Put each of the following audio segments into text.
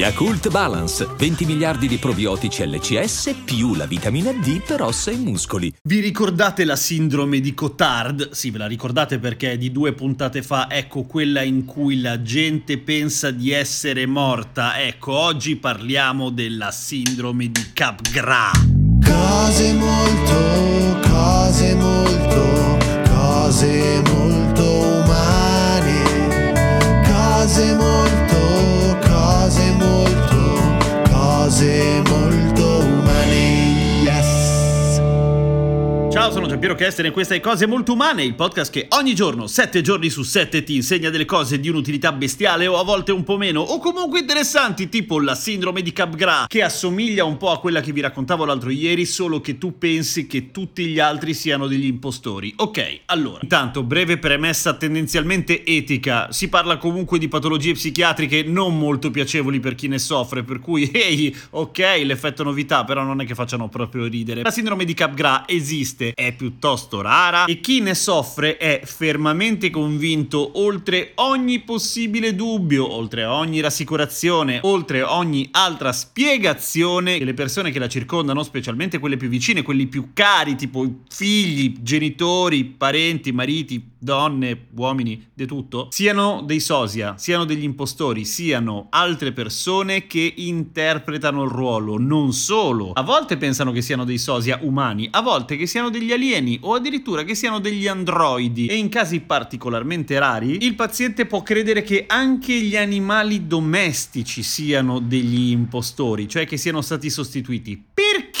Yakult Balance, 20 miliardi di probiotici LCS più la vitamina D per ossa e muscoli. Vi ricordate la sindrome di Cotard? Sì, ve la ricordate perché di due puntate fa, ecco quella in cui la gente pensa di essere morta. Ecco, oggi parliamo della sindrome di Capgras. Cose molto, cose molto, Ciao, sono Giampiero Kester e questa è Cose Molto Umane, il podcast che ogni giorno, 7 giorni su 7, ti insegna delle cose di un'utilità bestiale o a volte un po' meno, o comunque interessanti, tipo la sindrome di Capgras, che assomiglia un po' a quella che vi raccontavo l'altro ieri, solo che tu pensi che tutti gli altri siano degli impostori. Ok, allora, intanto, breve premessa tendenzialmente etica, si parla comunque di patologie psichiatriche non molto piacevoli per chi ne soffre, per cui, ehi, ok, l'effetto novità, però non è che facciano proprio ridere. La sindrome di Capgras esiste, è piuttosto rara e chi ne soffre è fermamente convinto oltre ogni possibile dubbio, oltre ogni rassicurazione, oltre ogni altra spiegazione che le persone che la circondano, specialmente quelle più vicine, quelli più cari, tipo figli, genitori, parenti, mariti, donne, uomini, di tutto, siano dei sosia, siano degli impostori, siano altre persone che interpretano il ruolo, non solo. A volte pensano che siano dei sosia umani, a volte che siano degli alieni o addirittura che siano degli androidi e in casi particolarmente rari il paziente può credere che anche gli animali domestici siano degli impostori, cioè che siano stati sostituiti.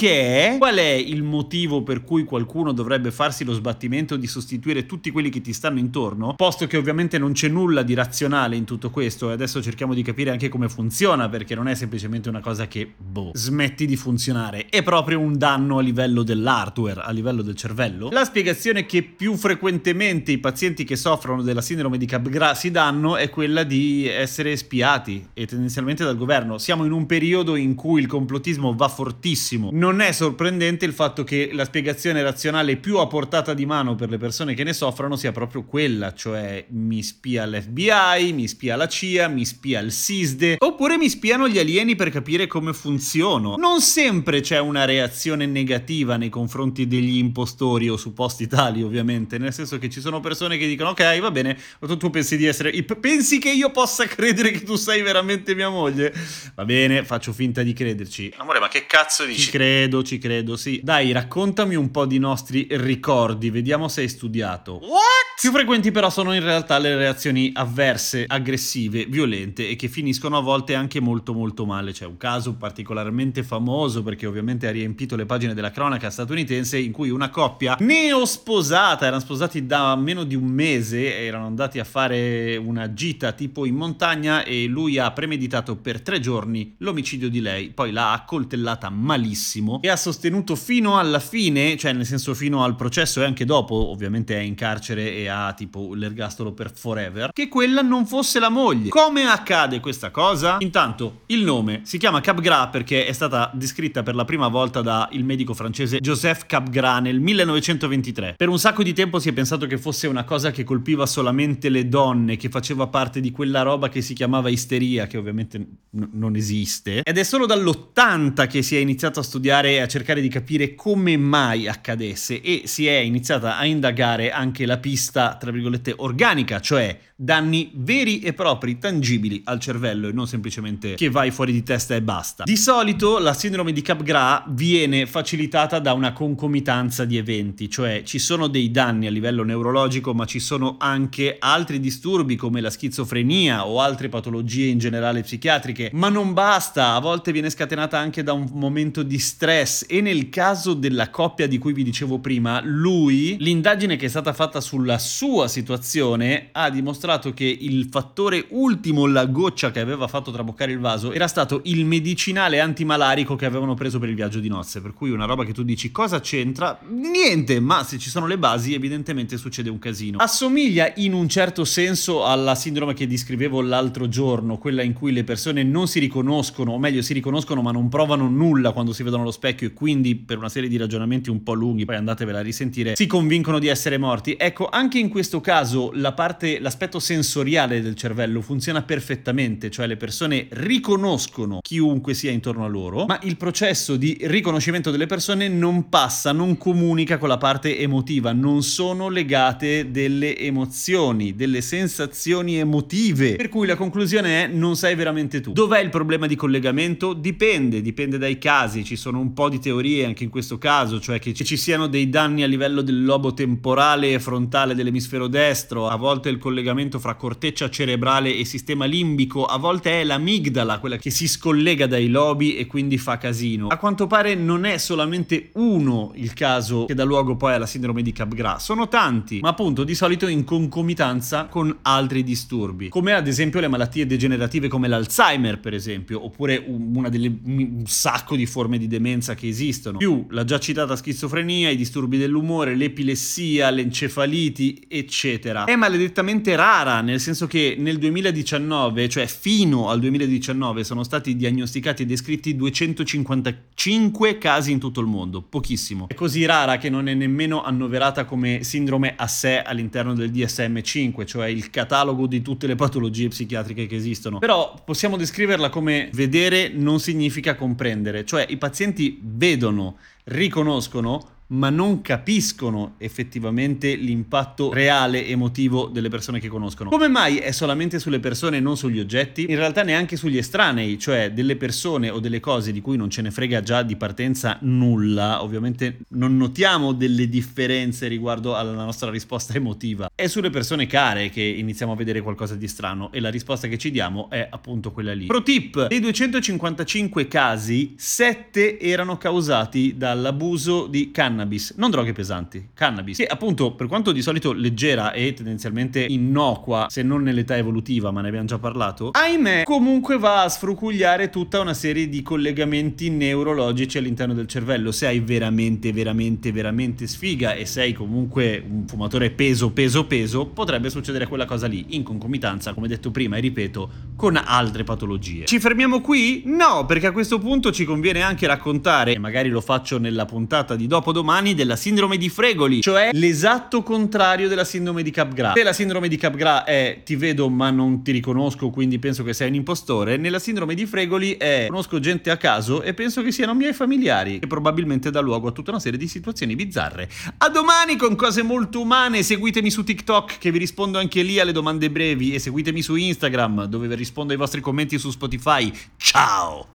Perché? Qual è il motivo per cui qualcuno dovrebbe farsi lo sbattimento di sostituire tutti quelli che ti stanno intorno? Posto che ovviamente non c'è nulla di razionale in tutto questo e adesso cerchiamo di capire anche come funziona perché non è semplicemente una cosa che, boh, smetti di funzionare, è proprio un danno a livello dell'hardware, a livello del cervello. La spiegazione che più frequentemente i pazienti che soffrono della sindrome di Capgras si danno è quella di essere spiati e tendenzialmente dal governo. Siamo in un periodo in cui il complottismo va fortissimo. Non è sorprendente il fatto che la spiegazione razionale più a portata di mano per le persone che ne soffrono sia proprio quella, cioè mi spia l'FBI, mi spia la CIA, mi spia il SISDE, oppure mi spiano gli alieni per capire come funziono. Non sempre c'è una reazione negativa nei confronti degli impostori o supposti tali, ovviamente, nel senso che ci sono persone che dicono ok, va bene, tu, tu pensi di essere pensi che io possa credere che tu sei veramente mia moglie? Va bene, faccio finta di crederci. Amore, ma che cazzo dici? Ci credo, ci credo, sì. Dai, raccontami un po' di nostri ricordi, vediamo se hai studiato. What? Più frequenti però sono in realtà le reazioni avverse, aggressive, violente e che finiscono a volte anche molto molto male. C'è un caso particolarmente famoso perché ovviamente ha riempito le pagine della cronaca statunitense in cui una coppia neosposata, erano sposati da meno di un mese, erano andati a fare una gita tipo in montagna e lui ha premeditato per tre giorni l'omicidio di lei, poi l'ha accoltellata malissimo e ha sostenuto fino alla fine, cioè nel senso fino al processo e anche dopo, ovviamente è in carcere e ha tipo l'ergastolo per forever, che quella non fosse la moglie. Come accade questa cosa? Intanto il nome si chiama Capgras perché è stata descritta per la prima volta da il medico francese Joseph Capgras nel 1923. Per un sacco di tempo si è pensato che fosse una cosa che colpiva solamente le donne, che faceva parte di quella roba che si chiamava isteria, che ovviamente n- non esiste. Ed è solo dall'80 che si è iniziato a studiare e a cercare di capire come mai accadesse e si è iniziata a indagare anche la pista, tra virgolette, organica, cioè danni veri e propri, tangibili al cervello e non semplicemente che vai fuori di testa e basta. Di solito la sindrome di Capgras viene facilitata da una concomitanza di eventi, cioè ci sono dei danni a livello neurologico, ma ci sono anche altri disturbi come la schizofrenia o altre patologie in generale psichiatriche, ma non basta, a volte viene scatenata anche da un momento di stress e nel caso della coppia di cui vi dicevo prima, lui, l'indagine che è stata fatta sulla sua situazione ha dimostrato che il fattore ultimo, la goccia che aveva fatto traboccare il vaso, era stato il medicinale antimalarico che avevano preso per il viaggio di nozze, per cui una roba che tu dici cosa c'entra? Niente, ma se ci sono le basi evidentemente succede un casino. Assomiglia in un certo senso alla sindrome che descrivevo l'altro giorno, quella in cui le persone non si riconoscono, o meglio si riconoscono ma non provano nulla quando si vedono allo specchio e quindi per una serie di ragionamenti un po' lunghi, poi andatevela a risentire, si convincono di essere morti. Ecco, anche in questo caso la parte, l'aspetto sensoriale del cervello funziona perfettamente, cioè le persone riconoscono chiunque sia intorno a loro, ma il processo di riconoscimento delle persone non passa, non comunica con la parte emotiva, non sono legate delle emozioni, delle sensazioni emotive. Per cui la conclusione è non sei veramente tu. Dov'è il problema di collegamento? Dipende, dipende dai casi, ci sono un po' di teorie anche in questo caso, cioè che ci siano dei danni a livello del lobo temporale e frontale dell'emisfero destro, a volte il collegamento fra corteccia cerebrale e sistema limbico, a volte è l'amigdala quella che si scollega dai lobi e quindi fa casino. A quanto pare non è solamente uno il caso che dà luogo poi alla sindrome di Capgras, sono tanti, ma appunto di solito in concomitanza con altri disturbi, come ad esempio le malattie degenerative come l'Alzheimer per esempio, oppure una delle un sacco di forme di demenza che esistono, più la già citata schizofrenia, i disturbi dell'umore, l'epilessia, l'encefaliti, eccetera. È maledettamente rara, nel senso che nel 2019, cioè fino al 2019, sono stati diagnosticati e descritti 255 casi in tutto il mondo, pochissimo. È così rara che non è nemmeno annoverata come sindrome a sé all'interno del DSM-5, cioè il catalogo di tutte le patologie psichiatriche che esistono. Però possiamo descriverla come vedere non significa comprendere, cioè i pazienti vedono, riconoscono, ma non capiscono effettivamente l'impatto reale emotivo delle persone che conoscono. Come mai è solamente sulle persone e non sugli oggetti? In realtà neanche sugli estranei, cioè delle persone o delle cose di cui non ce ne frega già di partenza nulla. Ovviamente non notiamo delle differenze riguardo alla nostra risposta emotiva. È sulle persone care che iniziamo a vedere qualcosa di strano e la risposta che ci diamo è appunto quella lì. Pro tip, dei 255 casi, 7 erano causati dall'abuso di cannabis cannabis, non droghe pesanti, cannabis, che appunto per quanto di solito leggera e tendenzialmente innocua, se non nell'età evolutiva, ma ne abbiamo già parlato, ahimè comunque va a sfrucugliare tutta una serie di collegamenti neurologici all'interno del cervello. Se hai veramente, veramente, veramente sfiga e sei comunque un fumatore peso, peso, peso, potrebbe succedere quella cosa lì, in concomitanza, come detto prima e ripeto, con altre patologie. Ci fermiamo qui? No, perché a questo punto ci conviene anche raccontare, e magari lo faccio nella puntata di dopodomani, umani della sindrome di Fregoli, cioè l'esatto contrario della sindrome di Capgras. Se la sindrome di Capgras è ti vedo ma non ti riconosco, quindi penso che sei un impostore, nella sindrome di Fregoli è conosco gente a caso e penso che siano miei familiari, che probabilmente dà luogo a tutta una serie di situazioni bizzarre. A domani con cose molto umane, seguitemi su TikTok che vi rispondo anche lì alle domande brevi e seguitemi su Instagram dove vi rispondo ai vostri commenti su Spotify. Ciao!